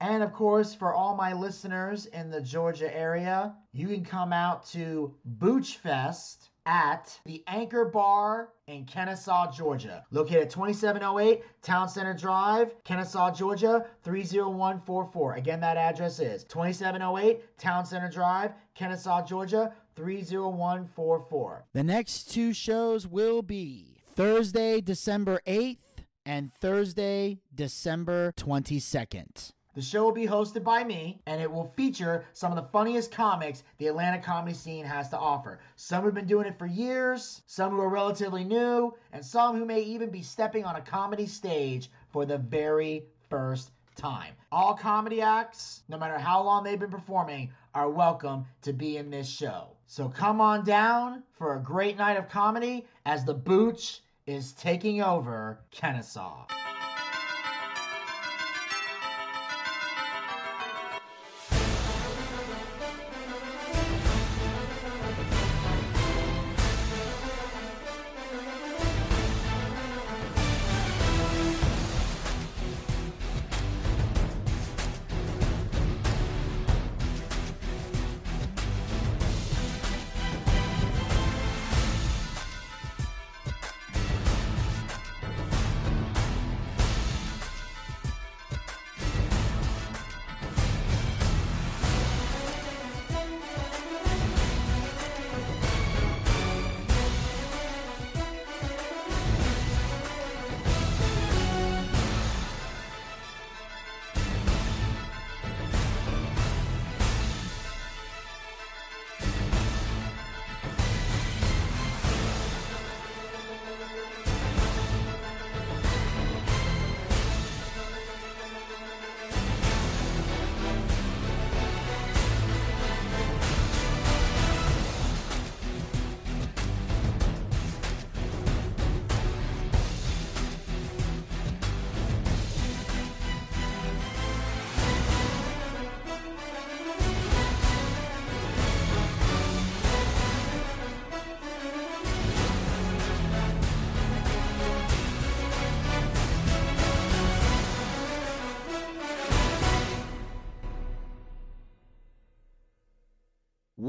And of course, for all my listeners in the Georgia area, you can come out to Booch Fest at the Anchor Bar in Kennesaw, Georgia. Located at 2708 Town Center Drive, Kennesaw, Georgia, 30144. Again, that address is 2708 Town Center Drive, Kennesaw, Georgia, 30144. The next two shows will be Thursday, December 8th and Thursday, December 22nd. The show will be hosted by me, and it will feature some of the funniest comics the Atlanta comedy scene has to offer. Some who've been doing it for years, some who are relatively new, and some who may even be stepping on a comedy stage for the very first time. All comedy acts, no matter how long they've been performing, are welcome to be in this show. So come on down for a great night of comedy as the Booch is taking over Kennesaw.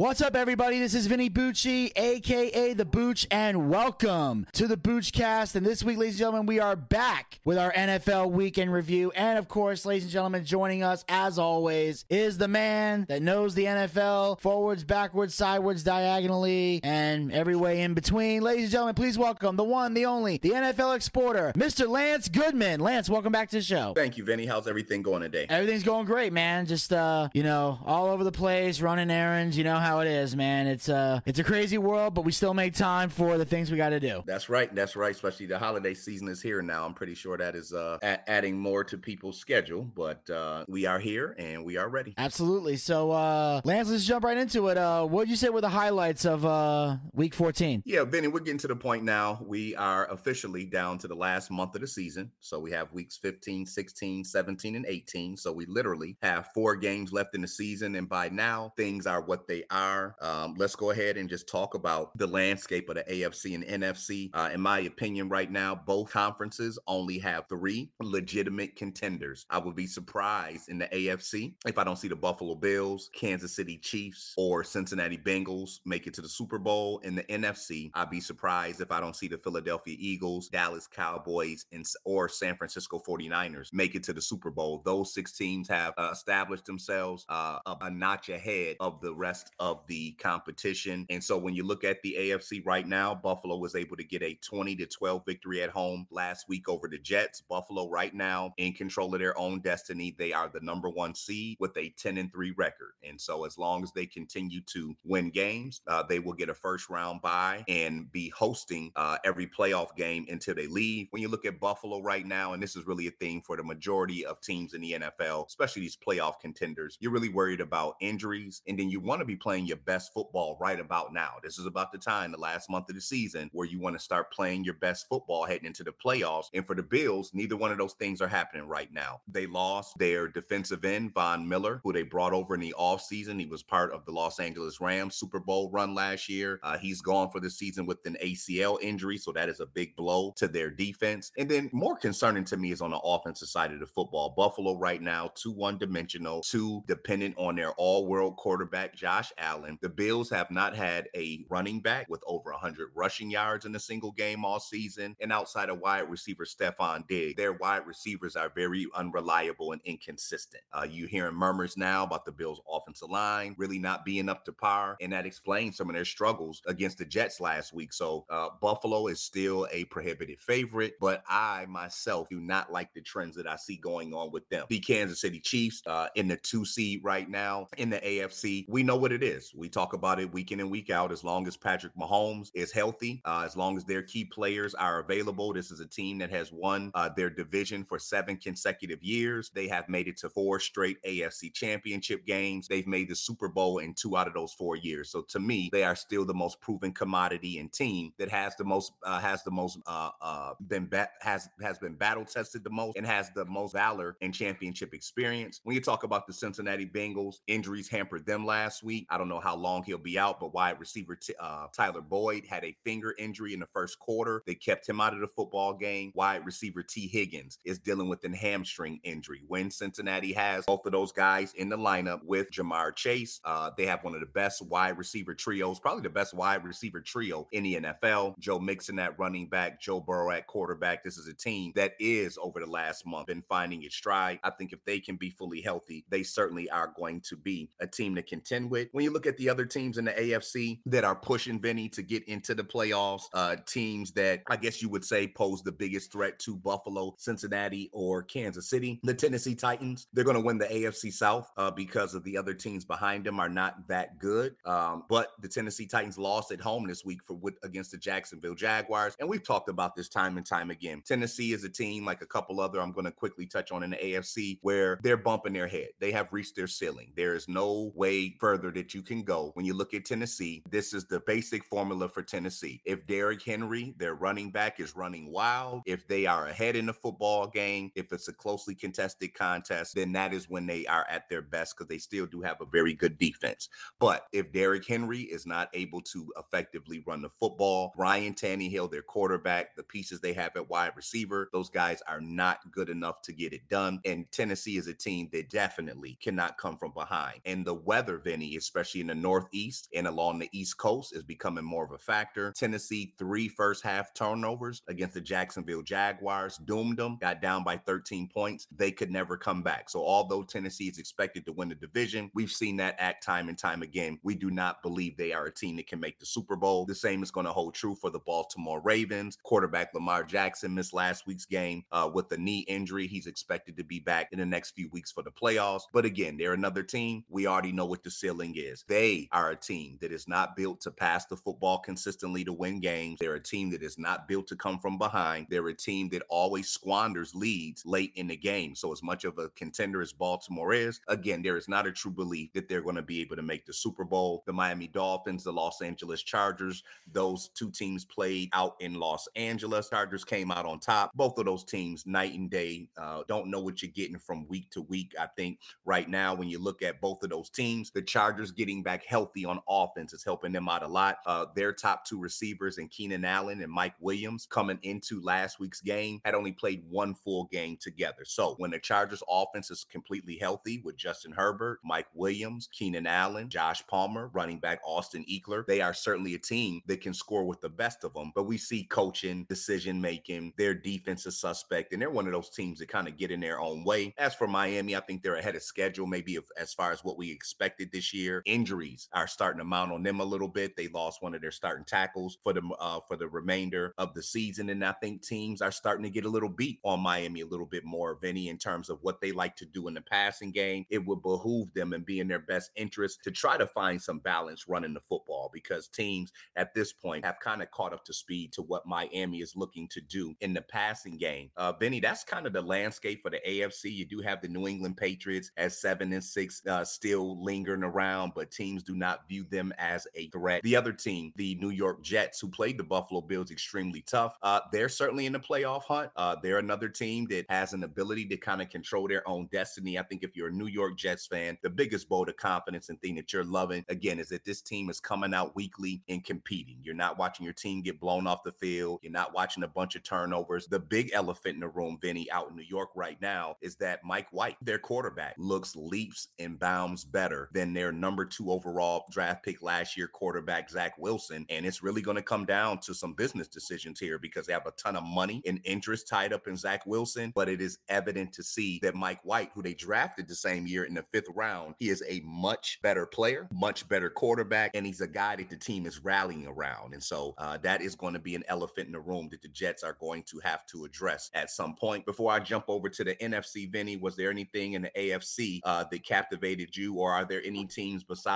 What's up, everybody? This is Vinny Bucci, aka The Booch, and welcome to the Boochcast. And this week, ladies and gentlemen, we are back with our NFL weekend review. And of course, ladies and gentlemen, joining us as always is the man that knows the NFL forwards, backwards, sideways, diagonally, and every way in between. Ladies and gentlemen, please welcome the one, the only, the NFL exporter, Mr. Lance Goodman. Lance, welcome back to the show. Thank you, Vinny. How's everything going today? Everything's going great, man. Just uh, you know, all over the place, running errands. You know how it is, man. It's uh, it's a crazy world, but we still make time for the things we got to do. That's right. That's right. Especially the holiday season is here now. I'm pretty sure that is uh, a- adding more to people's schedule, but uh, we are here and we are ready. Absolutely. So, uh, Lance, let's jump right into it. Uh, what would you say were the highlights of uh, Week 14? Yeah, Vinny, we're getting to the point now. We are officially down to the last month of the season. So we have weeks 15, 16, 17, and 18. So we literally have four games left in the season. And by now, things are what they are. Um, let's go ahead and just talk about the landscape of the AFC and NFC. Uh, in my opinion, right now, both conferences only have three legitimate contenders. I would be surprised in the AFC if I don't see the Buffalo Bills, Kansas City Chiefs, or Cincinnati Bengals make it to the Super Bowl. In the NFC, I'd be surprised if I don't see the Philadelphia Eagles, Dallas Cowboys, and or San Francisco 49ers make it to the Super Bowl. Those six teams have uh, established themselves uh, a, a notch ahead of the rest of the competition. And so when you look at the AFC right now, Buffalo was able to get a 20 to 12 victory at home last week over the Jets. Buffalo right now in control of their own destiny. They are the number one seed with a 10 and 3 record. And so as long as they continue to win games, uh, they will get a first round bye and be hosting uh, every playoff game until they leave. When you look at Buffalo right now, and this is really a theme for the majority of teams in the NFL, especially these playoff contenders, you're really worried about injuries. And then you want to be playing playing your best football right about now. This is about the time, the last month of the season, where you want to start playing your best football heading into the playoffs. And for the Bills, neither one of those things are happening right now. They lost their defensive end, Von Miller, who they brought over in the offseason. He was part of the Los Angeles Rams Super Bowl run last year. Uh, he's gone for the season with an ACL injury, so that is a big blow to their defense. And then more concerning to me is on the offensive side of the football. Buffalo right now, too one dimensional, too dependent on their all world quarterback, Josh Allen. The Bills have not had a running back with over 100 rushing yards in a single game all season. And outside of wide receiver Stefon Diggs, their wide receivers are very unreliable and inconsistent. Uh, you hearing murmurs now about the Bills' offensive line really not being up to par, and that explains some of their struggles against the Jets last week. So uh, Buffalo is still a prohibitive favorite, but I myself do not like the trends that I see going on with them. The Kansas City Chiefs uh, in the two seed right now in the AFC. We know what it is. We talk about it week in and week out. As long as Patrick Mahomes is healthy, uh, as long as their key players are available, this is a team that has won uh, their division for seven consecutive years. They have made it to four straight AFC championship games. They've made the Super Bowl in two out of those four years. So to me, they are still the most proven commodity and team that has the most uh, has the most uh, uh, been ba- has has been battle tested the most and has the most valor and championship experience. When you talk about the Cincinnati Bengals, injuries hampered them last week. I don't know how long he'll be out, but wide receiver t- uh, Tyler Boyd had a finger injury in the first quarter. They kept him out of the football game. Wide receiver Tee Higgins is dealing with a hamstring injury. When Cincinnati has both of those guys in the lineup with Ja'Marr Chase, uh, they have one of the best wide receiver trios, probably the best wide receiver trio in the NFL. Joe Mixon at running back, Joe Burrow at quarterback. This is a team that is over the last month been finding its stride. I think if they can be fully healthy, they certainly are going to be a team to contend with. When you look at the other teams in the AFC that are pushing Vinny to get into the playoffs, uh, teams that I guess you would say pose the biggest threat to Buffalo, Cincinnati, or Kansas City, the Tennessee Titans, they're going to win the AFC South uh, because of the other teams behind them are not that good. Um, but the Tennessee Titans lost at home this week for against the Jacksonville Jaguars, and we've talked about this time and time again. Tennessee is a team like a couple other I'm going to quickly touch on in the AFC where they're bumping their head. They have reached their ceiling. There is no way further that you can go. When you look at Tennessee, this is the basic formula for Tennessee. If Derrick Henry, their running back, is running wild, if they are ahead in the football game, if it's a closely contested contest, then that is when they are at their best because they still do have a very good defense. But if Derrick Henry is not able to effectively run the football, Ryan Tannehill, their quarterback, the pieces they have at wide receiver, those guys are not good enough to get it done. And Tennessee is a team that definitely cannot come from behind. And the weather, Vinny, especially in the Northeast and along the East Coast, is becoming more of a factor. Tennessee, three first half turnovers against the Jacksonville Jaguars, doomed them, got down by 13 points. They could never come back. So, although Tennessee is expected to win the division, we've seen that act time and time again. We do not believe they are a team that can make the Super Bowl. The same is going to hold true for the Baltimore Ravens. Quarterback Lamar Jackson missed last week's game uh, with a knee injury. He's expected to be back in the next few weeks for the playoffs. But again, they're another team. We already know what the ceiling is. They are a team that is not built to pass the football consistently to win games. They're a team that is not built to come from behind. They're a team that always squanders leads late in the game. So, as much of a contender as Baltimore is, again, there is not a true belief that they're going to be able to make the Super Bowl. The Miami Dolphins, the Los Angeles Chargers, those two teams played out in Los Angeles. Chargers came out on top. Both of those teams, night and day, uh, don't know what you're getting from week to week. I think right now, when you look at both of those teams, the Chargers getting back healthy on offense is helping them out a lot. Uh, their top two receivers and Keenan Allen and Mike Williams coming into last week's game had only played one full game together. So when the Chargers offense is completely healthy with Justin Herbert, Mike Williams, Keenan Allen, Josh Palmer, running back Austin Ekeler, they are certainly a team that can score with the best of them. But we see coaching, decision making, their defense is suspect, and they're one of those teams that kind of get in their own way. As for Miami, I think they're ahead of schedule, maybe if, as far as what we expected this year. Injuries are starting to mount on them a little bit. They lost one of their starting tackles for the uh, for the remainder of the season, and I think teams are starting to get a little beat on Miami a little bit more, Vinny, in terms of what they like to do in the passing game. It would behoove them and be in their best interest to try to find some balance running the football because teams at this point have kind of caught up to speed to what Miami is looking to do in the passing game. Uh, Vinny, that's kind of the landscape for the AFC. You do have the New England Patriots at seven and six, uh, still lingering around, but teams do not view them as a threat. The other team, the New York Jets, who played the Buffalo Bills extremely tough, uh, they're certainly in the playoff hunt. Uh, they're another team that has an ability to kind of control their own destiny. I think if you're a New York Jets fan, the biggest vote of confidence and thing that you're loving, again, is that this team is coming out weekly and competing. You're not watching your team get blown off the field. You're not watching a bunch of turnovers. The big elephant in the room, Vinny, out in New York right now is that Mike White, their quarterback, looks leaps and bounds better than their number two overall draft pick last year quarterback, Zach Wilson. And it's really going to come down to some business decisions here because they have a ton of money and interest tied up in Zach Wilson. But it is evident to see that Mike White, who they drafted the same year in the fifth round, he is a much better player, much better quarterback, and he's a guy that the team is rallying around. And so uh, that is going to be an elephant in the room that the Jets are going to have to address at some point. Before I jump over to the NFC, Vinny, was there anything in the AFC uh, that captivated you, or are there any teams besides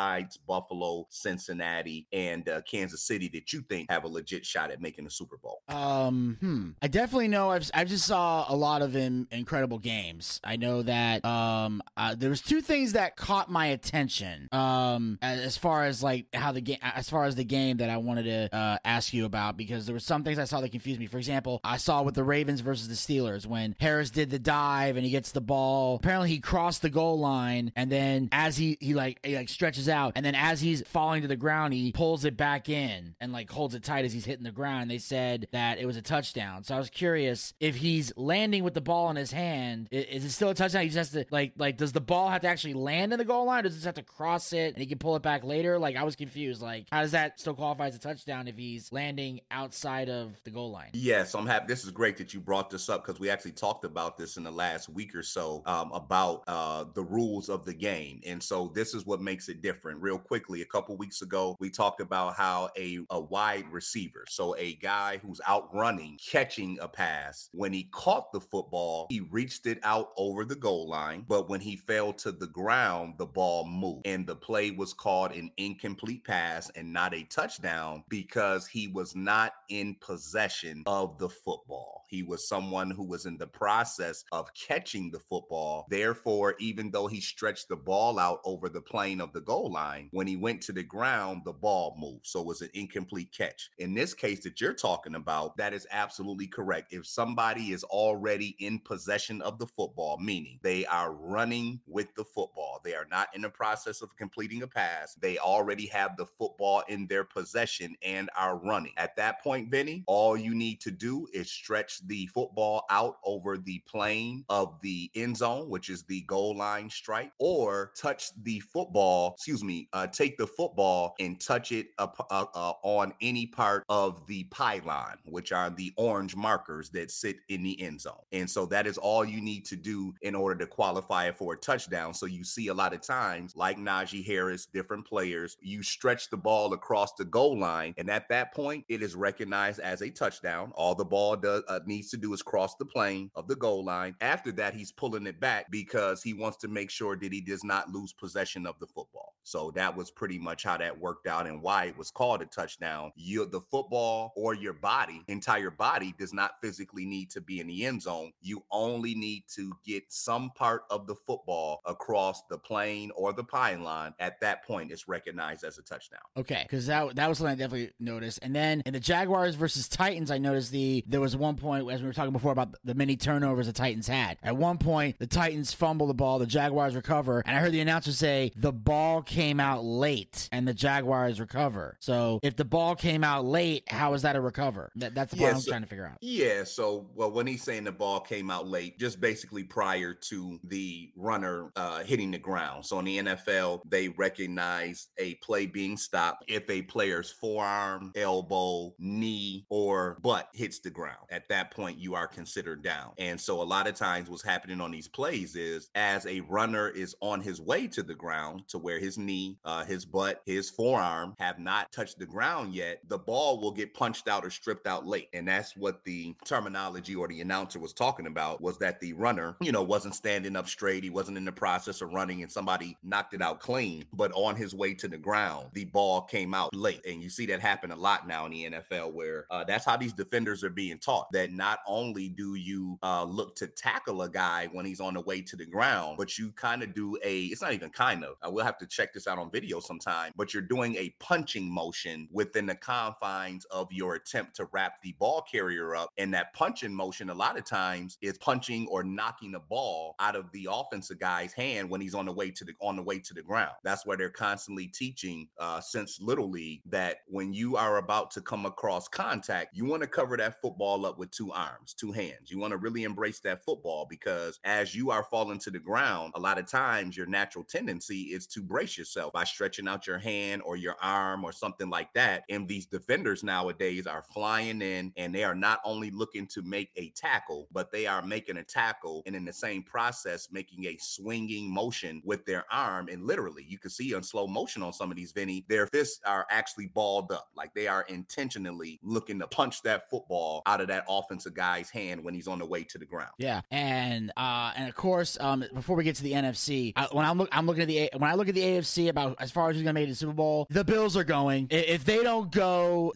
Buffalo, Cincinnati, and uh, Kansas City that you think have a legit shot at making the Super Bowl? Um, hmm. I definitely know. I've I just saw a lot of in, incredible games. I know that um, uh, there was two things that caught my attention. Um, as, as far as like how the game, as far as the game that I wanted to uh, ask you about, because there were some things I saw that confused me. For example, I saw with the Ravens versus the Steelers when Harris did the dive and he gets the ball. Apparently, he crossed the goal line, and then as he he like he like stretches out, and then as he's falling to the ground, he pulls it back in and like holds it tight as he's hitting the ground. They said that it was a touchdown. So I was curious if he's landing with the ball in his hand, is it still a touchdown? He just has to like like does the ball have to actually land in the goal line? Or does he have to cross it and he can pull it back later? Like I was confused. Like how does that still qualify as a touchdown if he's landing outside of the goal line? Yes, I'm happy. This is great that you brought this up because we actually talked about this in the last week or so um, about uh, the rules of the game. And so this is what makes it different. Real quickly, a couple weeks ago, we talked about how a, a wide receiver, so a guy who's out running, catching a pass, when he caught the football, he reached it out over the goal line. But when he fell to the ground, the ball moved. And the play was called an incomplete pass and not a touchdown because he was not in possession of the football. He was someone who was in the process of catching the football. Therefore, even though he stretched the ball out over the plane of the goal line, when he went to the ground, the ball moved. So it was an incomplete catch. In this case that you're talking about, that is absolutely correct. If somebody is already in possession of the football, meaning they are running with the football, they are not in the process of completing a pass, they already have the football in their possession and are running. At that point, Vinny, all you need to do is stretch the football out over the plane of the end zone, which is the goal line stripe, or touch the football, excuse me, uh, take the football and touch it up, uh, uh, on any part of the pylon, which are the orange markers that sit in the end zone. And so that is all you need to do in order to qualify for a touchdown. So you see a lot of times, like Najee Harris, different players, you stretch the ball across the goal line, and at that point, it is recognized as a touchdown. All the ball does uh, needs to do is cross the plane of the goal line. After that, he's pulling it back because he wants to make sure that he does not lose possession of the football. So that was pretty much how that worked out and why it was called a touchdown. You the football or your body, entire body does not physically need to be in the end zone. You only need to get some part of the football across the plane or the pylon. At that point, it's recognized as a touchdown. Okay, because that that was something I definitely noticed. And then in the Jaguars versus Titans, I noticed the there was one point as we were talking before about the many turnovers the Titans had. At one point, the Titans fumble the ball, the Jaguars recover, and I heard the announcer say the ball came out late and the Jaguars recover. So if the ball came out late, how is that a recover? That, that's the part Yeah, I'm so- trying to figure out. Yeah, so well, when he's saying the ball came out late, just basically prior to the runner uh, hitting the ground. So in the NFL, they recognize a play being stopped if a player's forearm, elbow, knee, or butt hits the ground. At that point, you are considered down. And so a lot of times, what's happening on these plays is as a runner is on his way to the ground to where his knee, uh, his butt, his forearm have not touched the ground yet, the ball will get punched out or stripped out late. And that's what the terminology or the announcer was talking about was that the runner, you know, wasn't standing up straight. He wasn't in the process of running and somebody knocked it out clean. But on his way to the ground, the ball came out late. And you see that happen a lot now in the NFL where uh, that's how these defenders are being taught that not only do you uh, look to tackle a guy when he's on the way to the ground, but you kind of do a, it's not even kind of, uh, we'll have to check check this out on video sometime, but you're doing a punching motion within the confines of your attempt to wrap the ball carrier up. And that punching motion, a lot of times, is punching or knocking the ball out of the offensive guy's hand when he's on the way to the on the way to the ground. That's where they're constantly teaching uh, since little league that when you are about to come across contact, you want to cover that football up with two arms, two hands. You want to really embrace that football because as you are falling to the ground, a lot of times your natural tendency is to brace yourself by stretching out your hand or your arm or something like that. And these defenders nowadays are flying in and they are not only looking to make a tackle, but they are making a tackle and in the same process making a swinging motion with their arm. And literally, you can see on slow motion on some of these, Vinny, their fists are actually balled up. Like they are intentionally looking to punch that football out of that offensive guy's hand when he's on the way to the ground. Yeah, and uh, and of course, um, before we get to the NFC, I, when I'm look, I'm looking at the when I look at the AFC about as far as who's gonna make the Super Bowl, the Bills are going. If they don't go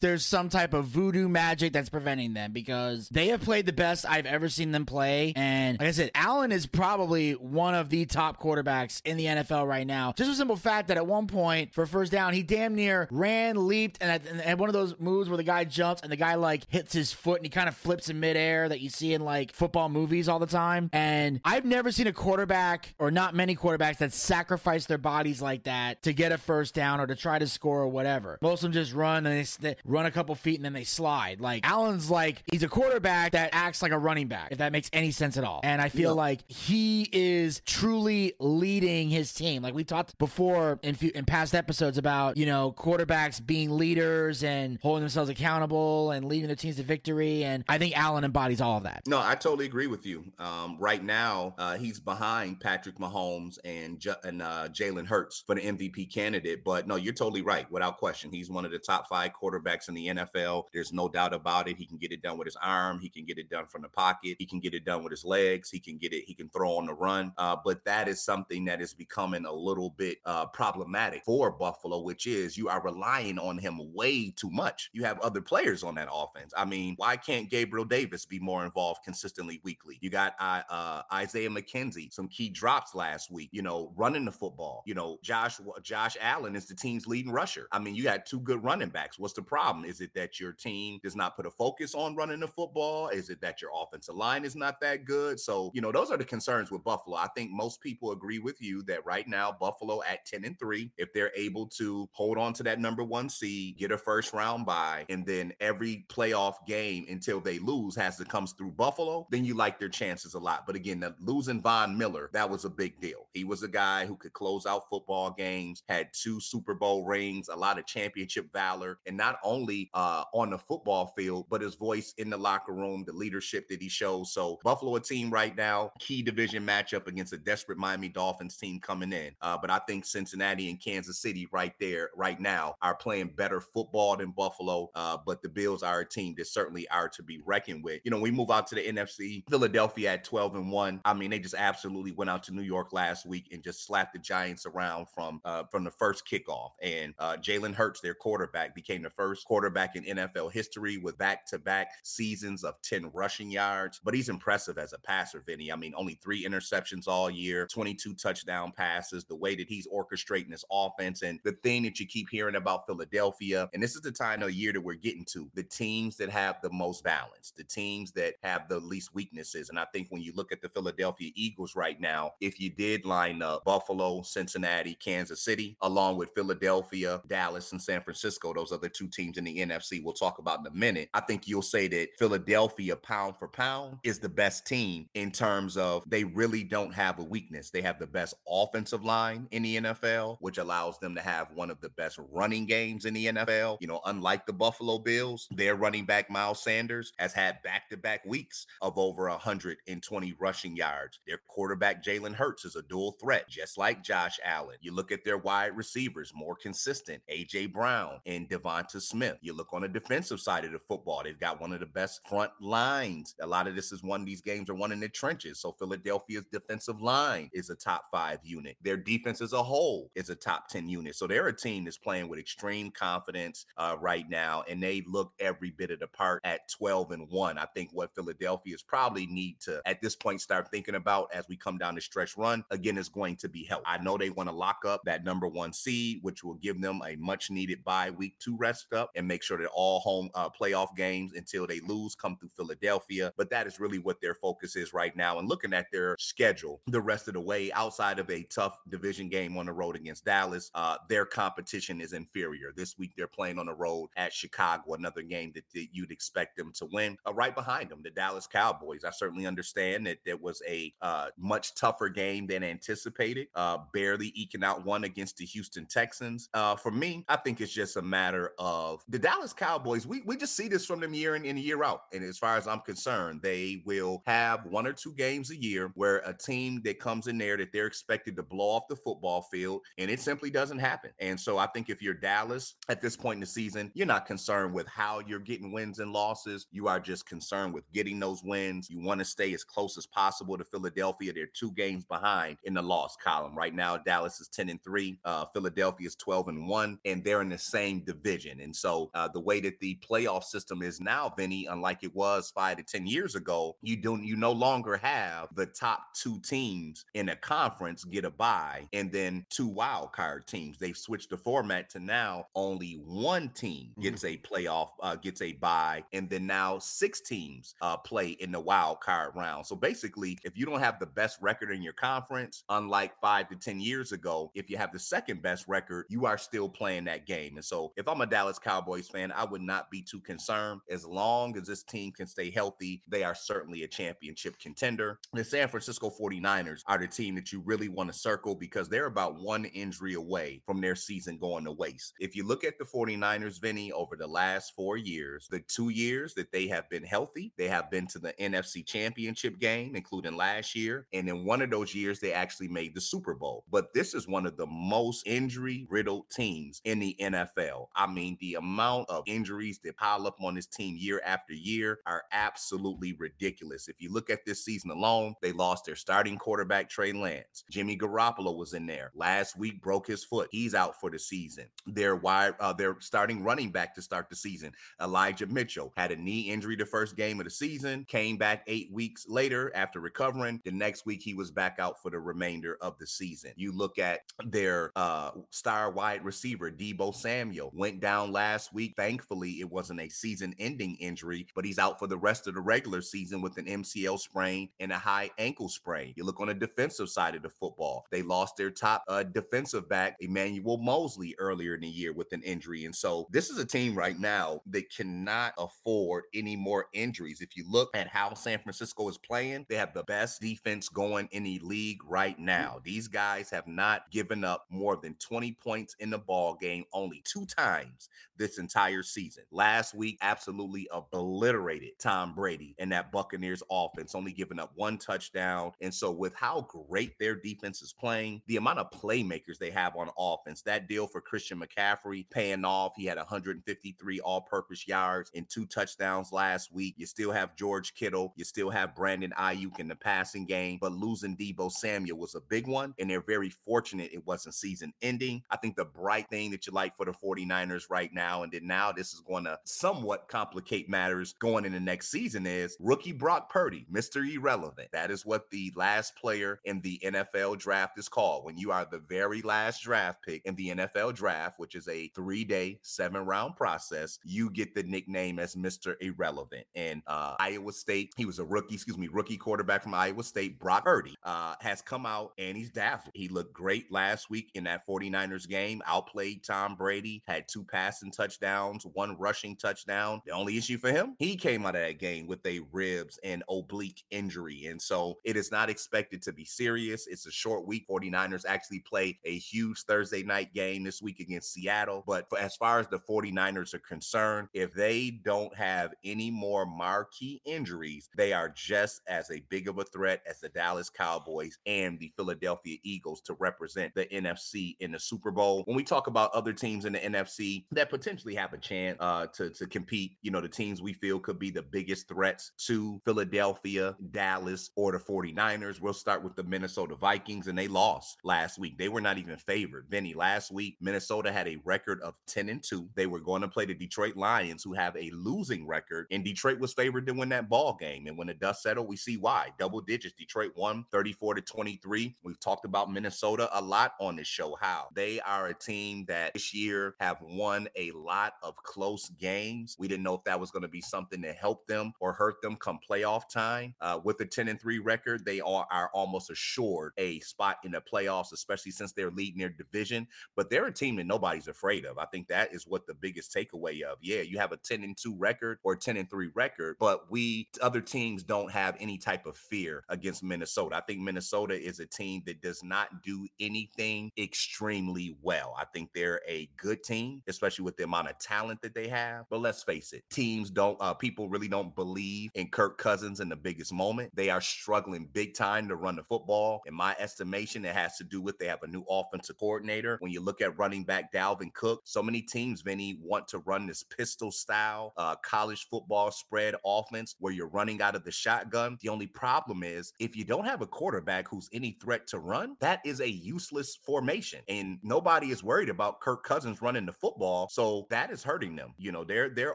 there's some type of voodoo magic that's preventing them because they have played the best I've ever seen them play. And like I said, Allen is probably one of the top quarterbacks in the NFL right now. Just a simple fact that at one point for first down, he damn near ran, leaped, and had one of those moves where the guy jumps and the guy like hits his foot and he kind of flips in midair that you see in like football movies all the time. And I've never seen a quarterback or not many quarterbacks that sacrifice their bodies like that to get a first down or to try to score or whatever. Most of them just run and they, run a couple feet and then they slide. Like Allen's like he's a quarterback that acts like a running back, if that makes any sense at all. And I feel yeah. like he is truly leading his team. Like we talked before in in past episodes about you know quarterbacks being leaders and holding themselves accountable and leading their teams to victory. And I think Allen embodies all of that. No, I totally agree with you. Um, right now, uh, he's behind Patrick Mahomes and J- and uh, Jalen Hurts for the MVP candidate. But no, you're totally right, without question. He's one of the top five quarterbacks in the NFL. There's no doubt about it. He can get it done with his arm. He can get it done from the pocket. He can get it done with his legs. He can get it. He can throw on the run. Uh, but that is something that is becoming a little bit uh, problematic for Buffalo, which is you are relying on him way too much. You have other players on that offense. I mean, why can't Gabriel Davis be more involved consistently weekly? You got uh Isaiah McKenzie, some key drops last week. You know, running the football. You know, Josh Josh Allen is the team's leading rusher. I mean, you got two good running backs. What's the problem? Problem? Is it that your team does not put a focus on running the football? Is it that your offensive line is not that good? So, you know, those are the concerns with Buffalo. I think most people agree with you that right now, Buffalo at 10 and 3, if they're able to hold on to that number one seed, get a first round bye, and then every playoff game until they lose has to come through Buffalo, then you like their chances a lot. But again, losing Von Miller, that was a big deal. He was a guy who could close out football games, had two Super Bowl rings, a lot of championship valor, and not only only uh, on the football field, but his voice in the locker room, the leadership that he shows. So Buffalo a team right now, key division matchup against a desperate Miami Dolphins team coming in. Uh, but I think Cincinnati and Kansas City right there, right now, are playing better football than Buffalo. Uh, but the Bills are a team that certainly are to be reckoned with. You know, we move out to the NFC. Philadelphia at 12 and 1. I mean, they just absolutely went out to New York last week and just slapped the Giants around from uh, from the first kickoff. And uh, Jalen Hurts, their quarterback, became the first quarterback in NFL history with back to back seasons of 10 rushing yards. But he's impressive as a passer, Vinny. I mean, only three interceptions all year, 22 touchdown passes, the way that he's orchestrating this offense. And the thing that you keep hearing about Philadelphia, and this is the time of year that we're getting to the teams that have the most balance, the teams that have the least weaknesses. And I think when you look at the Philadelphia Eagles right now, if you did line up Buffalo, Cincinnati, Kansas City, along with Philadelphia, Dallas, and San Francisco, those are the two teams in the NFC we'll talk about in a minute, I think you'll say that Philadelphia, pound for pound, is the best team in terms of they really don't have a weakness. They have the best offensive line in the NFL, which allows them to have one of the best running games in the NFL. You know, unlike the Buffalo Bills, their running back Miles Sanders has had back to back weeks of over 120 rushing yards. Their quarterback Jalen Hurts is a dual threat, just like Josh Allen. You look at their wide receivers, more consistent, AJ Brown and DeVonta Smith Smith. You look on the defensive side of the football, they've got one of the best front lines. A lot of this is one, these games are won in the trenches. So Philadelphia's defensive line is a top five unit. Their defense as a whole is a top 10 unit. So they're a team that's playing with extreme confidence uh, right now, and they look every bit of the part at 12 and 1. I think what Philadelphia's probably need to, at this point, start thinking about as we come down the stretch run, again, is going to be help. I know they want to lock up that number one seed, which will give them a much needed bye week to rest up and make sure that all home uh, playoff games until they lose come through Philadelphia. But that is really what their focus is right now. And looking at their schedule the rest of the way, outside of a tough division game on the road against Dallas, uh, their competition is inferior. This week they're playing on the road at Chicago, another game that, that you'd expect them to win. Uh, right behind them, the Dallas Cowboys. I certainly understand that there was a uh, much tougher game than anticipated, uh, barely eking out one against the Houston Texans. Uh, for me, I think it's just a matter of the Dallas Cowboys. We, we just see this from them year in and year out. And as far as I'm concerned, they will have one or two games a year where a team that comes in there that they're expected to blow off the football field, and it simply doesn't happen. And so I think if you're Dallas at this point in the season, you're not concerned with how you're getting wins and losses. You are just concerned with getting those wins. You want to stay as close as possible to Philadelphia. They're two games behind in the loss column. Right now, Dallas is 10 and 3, uh, Philadelphia is 12 and 1, and they're in the same division. And so uh, the way that the playoff system is now, Vinny, unlike it was five to 10 years ago, you don't you no longer have the top two teams in a conference get a bye and then two wild card teams. They've switched the format to now only one team mm-hmm. gets a playoff, uh, gets a bye, and then now six teams uh, play in the wild card round. So basically, if you don't have the best record in your conference, unlike five to 10 years ago, if you have the second best record, you are still playing that game. And so if I'm a Dallas Cowboys fan, I would not be too concerned. As long as this team can stay healthy, they are certainly a championship contender. The San Francisco 49ers are the team that you really want to circle because they're about one injury away from their season going to waste. If you look at the 49ers, Vinny, over the last four years, the two years that they have been healthy, they have been to the NFC championship game, including last year. And in one of those years, they actually made the Super Bowl. But this is one of the most injury riddled teams in the NFL. I mean, the amount of injuries that pile up on this team year after year are absolutely ridiculous. If you look at this season alone, they lost their starting quarterback, Trey Lance. Jimmy Garoppolo was in there last week, broke his foot. He's out for the season. Their wide, uh, their starting running back to start the season, Elijah Mitchell, had a knee injury the first game of the season, came back eight weeks later after recovering. The next week, he was back out for the remainder of the season. You look at their uh, star wide receiver, Deebo Samuel, went down last week. Thankfully, it wasn't a season ending injury, but he's out for the rest of the regular season with an MCL sprain and a high ankle sprain. You look on the defensive side of the football, they lost their top uh, defensive back, Emmanuel Moseley, earlier in the year with an injury. And so this is a team right now that cannot afford any more injuries. If you look at how San Francisco is playing, they have the best defense going in the league right now. These guys have not given up more than 20 points in the ball game only two times this entire season. Last week, absolutely obliterated Tom Brady and that Buccaneers offense, only giving up one touchdown. And so, with how great their defense is playing, the amount of playmakers they have on offense, that deal for Christian McCaffrey paying off. He had 153 all purpose yards and two touchdowns last week. You still have George Kittle. You still have Brandon Aiyuk in the passing game, but losing Deebo Samuel was a big one. And they're very fortunate it wasn't season ending. I think the bright thing that you like for the 49ers right now, and then now this is going to somewhat complicate matters going in the next season, is rookie Brock Purdy, Mr. Irrelevant. That is what the last player in the NFL draft is called. When you are the very last draft pick in the NFL draft, which is a three day, seven round process, you get the nickname as Mr. Irrelevant. And uh, Iowa State, he was a rookie, excuse me, rookie quarterback from Iowa State, Brock Purdy, uh, has come out and he's dazzled. He looked great last week in that 49ers game, outplayed Tom Brady, had two passing touchdowns, one rushing touchdown. The only issue for him, he came out of that game with a ribs and oblique injury. And so it is not expected to be serious. It's a short week. 49ers actually play a huge Thursday night game this week against Seattle. But for, as far as the 49ers are concerned, if they don't have any more marquee injuries, they are just as a big of a threat as the Dallas Cowboys and the Philadelphia Eagles to represent the NFC in the Super Bowl. When we talk about other teams in the NFC that potentially have a chance uh, to to compete. You know, the teams we feel could be the biggest threats to Philadelphia, Dallas, or the 49ers. We'll start with the Minnesota Vikings, and they lost last week. They were not even favored. Vinny, last week, Minnesota had a record of 10 and 2. They were going to play the Detroit Lions, who have a losing record, and Detroit was favored to win that ball game. And when the dust settled, we see why. Double digits. Detroit won 34 to 23. We've talked about Minnesota a lot on this show, how they are a team that this year have won a lot of close games. We didn't know if that was going to be something to help them or hurt them come playoff time. Uh, with a 10 and 3 record, they are, are almost assured a spot in the playoffs, especially since they're leading their division. But they're a team that nobody's afraid of. I think that is what the biggest takeaway of. Yeah, you have a 10 and 2 record or 10 and 3 record, but we other teams don't have any type of fear against Minnesota. I think Minnesota is a team that does not do anything extremely well. I think they're a good team, especially with the amount of talent that they have. But let's face it, teams don't uh, people really don't believe in Kirk Cousins in the biggest moment. They are struggling big time to run the football. In my estimation, it has to do with they have a new offensive coordinator. When you look at running back Dalvin Cook, so many teams, Vinny, want to run this pistol style uh, college football spread offense where you're running out of the shotgun. The only problem is if you don't have a quarterback who's any threat to run, that is a useless formation. And nobody is worried about Kirk Cousins running the football. So that is hurting them. You know, their their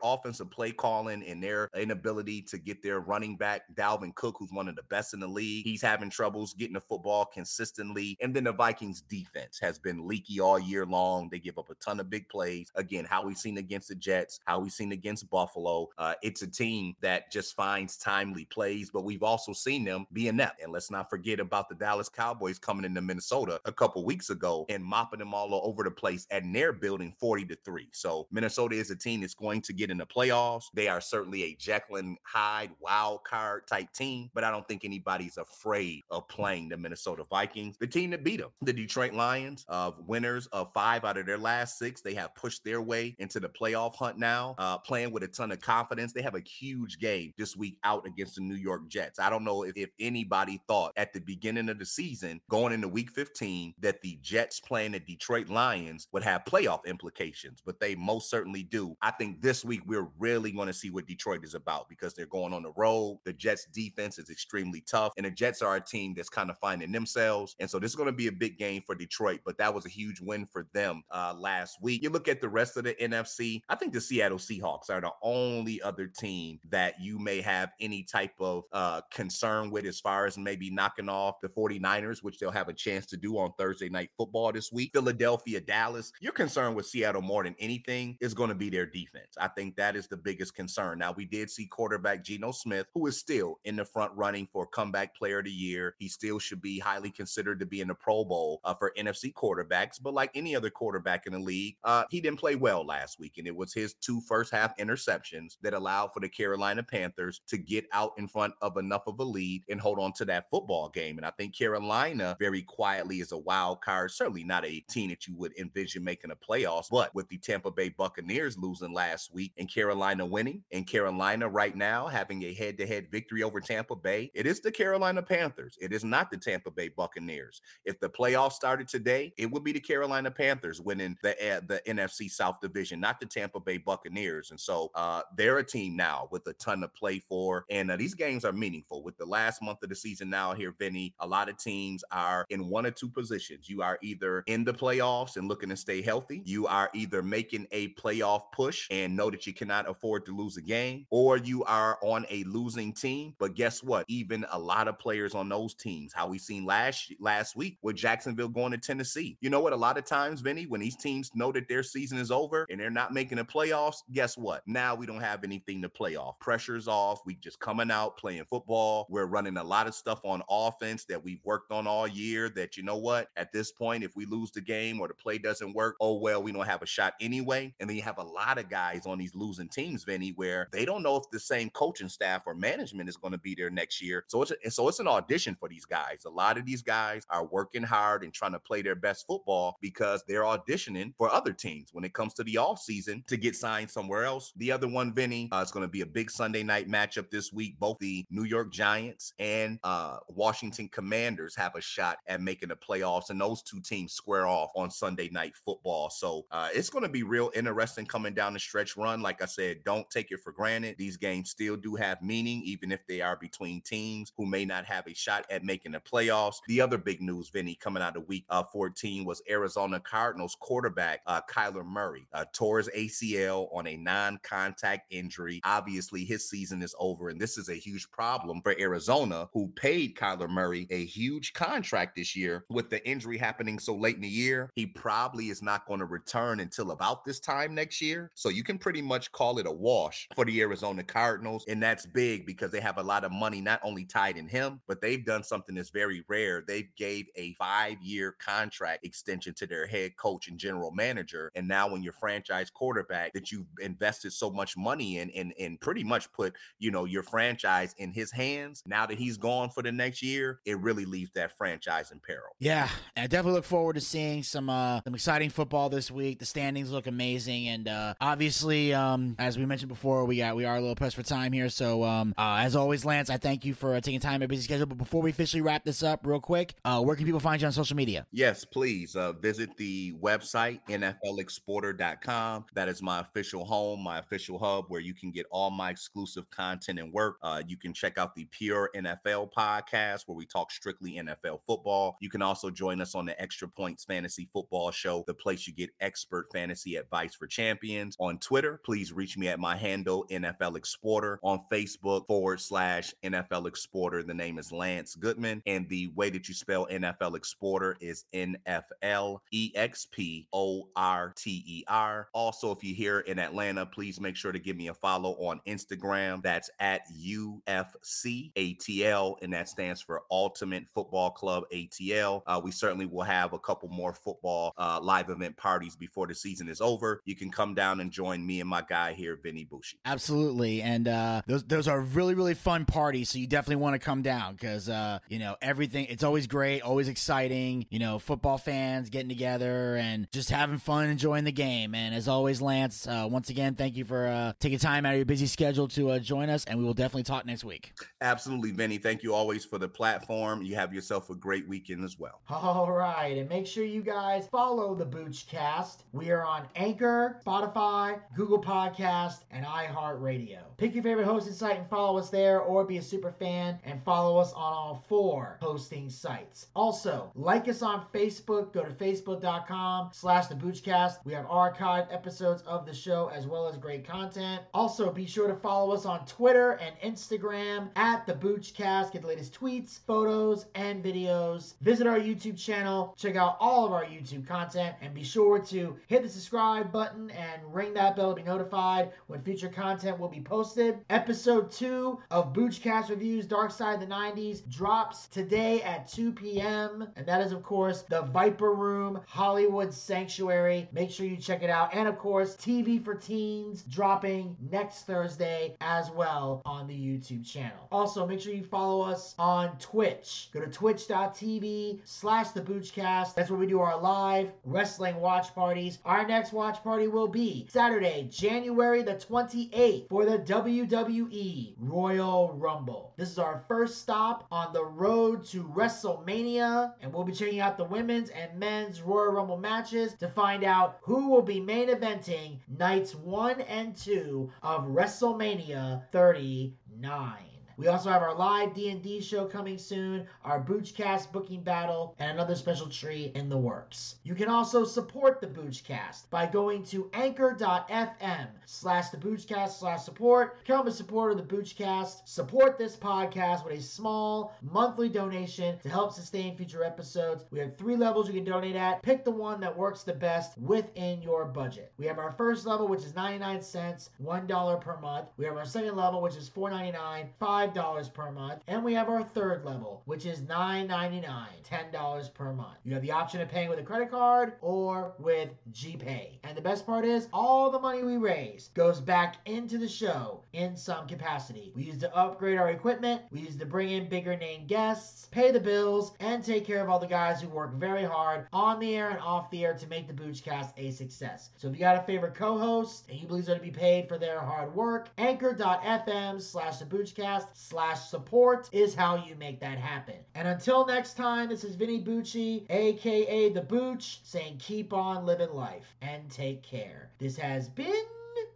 offensive play calling and their inability to get their running back, Dalvin Cook, who's one of the best in the league. He's having troubles getting the football consistently. And then the Vikings defense has been leaky all year long. They give up a ton of big plays. Again, how we've seen against the Jets, how we've seen against Buffalo. Uh, it's a team that just finds timely plays, but we've also seen them be inept. And let's not forget about the Dallas Cowboys coming into Minnesota a couple weeks ago and mopping them all over the place and they're building 40 to 3. So Minnesota is a team that's going to get in the playoffs. They are certainly a and Hyde wild card type team, but I don't think anybody's afraid of playing the Minnesota Vikings, the team that beat them. The Detroit Lions, of uh, winners of five out of their last six, they have pushed their way into the playoff hunt now, uh, playing with a ton of confidence. They have a huge game this week out against the New York Jets. I don't know if, if anybody thought at the beginning of the season, going into week 15, that the Jets playing the Detroit Lions would have playoff implications, but they most certainly do. I think this week we're really going to see what Detroit is about because they're going on the road. The Jets defense is extremely tough, and the Jets are a team that's kind of finding themselves. And so this is going to be a big game for Detroit, but that was a huge win for them uh, last week. You look at the rest of the NFC, I think the Seattle Seahawks are the only other team that you may have any type of uh, concern with as far as maybe knocking off the 49ers, which they'll have a chance to do on Thursday night football this week. Philadelphia, Dallas, you're concerned with Seattle more than anything is going to be their defense. I think that is the biggest concern. Now, we did see quarterback Geno Smith, who is still in the front running for comeback player of the year. He still should be highly considered to be in the Pro Bowl uh, for NFC quarterbacks. But like any other quarterback in the league, uh, he didn't play well last week. And it was his two first half interceptions that allowed for the Carolina Panthers to get out in front of enough of a lead and hold on to that football game. And I think Carolina very quietly is a wild card, certainly not a team that you would envision making a playoffs. But with the Tampa Bay Buccaneers losing last week and Carolina winning, and Carolina right now having a head to head victory over Tampa Bay, it is the Carolina Panthers. It is not the Tampa Bay Buccaneers. If the playoffs started today, it would be the Carolina Panthers winning the uh, the NFC South Division, not the Tampa Bay Buccaneers. And so uh, they're a team now with a ton to play for, and uh, these games are meaningful. With the last month of the season now here, Vinny, a lot of teams are in one or two positions. You are either in the playoffs and looking to stay healthy. You are either making a playoff push and know that you cannot afford to lose a game, or you are on a losing team. But guess what? Even a lot of players on those teams, how we seen last last week with Jacksonville going to Tennessee. You know what? A lot of times, Vinny, when these teams know that their season is over and they're not making the playoffs, guess what? Now we don't have anything to play off. Pressure's off. We just coming out playing football. We're running a lot of stuff on offense that we've worked on all year. That you know what? At this point, if we lose the game or the play doesn't work, oh well, we don't have a shot anyway. And then you have a lot of guys on these losing teams, Vinny, where they don't know if the same coaching staff or management is going to be there next year. So it's a, so it's an audition for these guys. A lot of these guys are working hard and trying to play their best football because they're auditioning for other teams when it comes to the off season to get signed somewhere else. The other one, Vinny, uh, it's going to be a big Sunday night matchup this week. Both the New York Giants and uh, Washington Commanders have a shot at making the playoffs, and those two teams square off on Sunday night football. So uh, it's going to be real real interesting coming down the stretch run. Like I said, don't take it for granted. These games still do have meaning, even if they are between teams who may not have a shot at making the playoffs. The other big news, Vinny, coming out of week uh, 14 was Arizona Cardinals quarterback uh, Kyler Murray uh, tore his ACL on a non contact injury. Obviously, his season is over, and this is a huge problem for Arizona, who paid Kyler Murray a huge contract this year. With the injury happening so late in the year, he probably is not going to return until about this time next year. So you can pretty much call it a wash for the Arizona Cardinals. And that's big because they have a lot of money not only tied in him, but they've done something that's very rare. They gave a five year contract extension to their head coach and general manager. And now when your franchise quarterback that you've invested so much money in and, and pretty much put, you know, your franchise in his hands, now that he's gone for the next year, it really leaves that franchise in peril. Yeah, I definitely look forward to seeing some uh some exciting football this week. The standings look amazing, and uh obviously, um as we mentioned before, we got we are a little pressed for time here. So um uh, as always, Lance, I thank you for uh, taking time of busy schedule. But before we officially wrap this up, real quick, uh where can people find you on social media? Yes, please uh, visit the website nflexporter.com. That is my official home, my official hub, where you can get all my exclusive content and work. Uh, you can check out the Pure NFL podcast, where we talk strictly NFL football. You can also join us on the Extra Points Fantasy Football Show, the place you get expert fantasy advice for champions. On Twitter, please reach me at my handle NFL Exporter. On Facebook forward slash NFL Exporter, the name is Lance Goodman, and the way that you spell NFL Exporter is N F L E X P O R T E R. Also, if you're here in Atlanta, please make sure to give me a follow on Instagram. That's at UFC ATL, and that stands for Ultimate Football Club ATL. Uh, we certainly will have a couple more football uh, live event parties before the season is over. You can come down and join me and my guy here, Vinny Bucci. Absolutely, and uh, those those are really really fun parties. So you definitely want to come down because uh, you know everything. It's always great, always exciting. You know, football fans getting together and just having fun, enjoying the game. And as always, Lance, uh, once again, thank you for uh, taking time out of your busy schedule to uh, join us, and we will definitely talk next week. Absolutely, Vinny. Thank you always for the platform. You have yourself a great weekend as well. All right, and make sure you guys follow the Boochcast. We are on Anchor, Spotify, Google Podcast, and iHeartRadio. Pick your favorite hosting site and follow us there, or be a super fan and follow us on all four hosting sites. Also, like us on Facebook. Go to facebook.com slash the Boochcast. We have archived episodes of the show as well as great content. Also, be sure to follow us on Twitter and Instagram at the Boochcast. Get the latest tweets, photos, and videos. Visit our YouTube channel. Check out all of our YouTube content and be sure to hit the subscribe button and ring that bell to be notified when future content will be posted. Episode 2 of Boochcast Reviews Dark Side of the 90s drops today at 2 p.m. And that is, of course, the Viper Room Hollywood Sanctuary. Make sure you check it out. And of course, TV for Teens dropping next Thursday as well on the YouTube channel. Also, make sure you follow us on Twitch. Go to twitch.tv slash the Boochcast. That's where we do our live wrestling watch parties. Our next watch party will be Saturday, January the 28th for the WWE Royal Rumble. This is our first stop on the road to WrestleMania, and we'll be checking out the women's and men's Royal Rumble matches to find out who will be main eventing nights 1 and 2 of WrestleMania 39. We also have our live D&D show coming soon, our Boochcast booking battle, and another special treat in the works. You can also support the Boochcast by going to anchor.fm slash the Boochcast slash support. Become a supporter of the Boochcast. Support this podcast with a small monthly donation to help sustain future episodes. We have three levels you can donate at. Pick the one that works the best within your budget. We have our first level, which is 99 cents, $1 per month. We have our second level, which is $4.99, $5 per month. And we have our third level, which is $9.99, $10 per month. You have the option of paying with a credit card or with GPay. And the best part is, all the money we raise goes back into the show in some capacity. We use to upgrade our equipment, we use to bring in bigger name guests, pay the bills, and take care of all the guys who work very hard on the air and off the air to make the Boochcast a success. So if you got a favorite co-host and you believe they're to be paid for their hard work, anchor.fm slash the Boochcast slash support is how you make that happen. And until next time, this is Vinny Bucci, aka The Booch, saying keep on living life and take care. This has been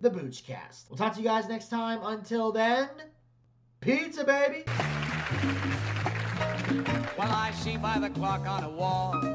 the Boochcast. We'll talk to you guys next time. Until then, pizza, baby! Well, I see by the clock on a wall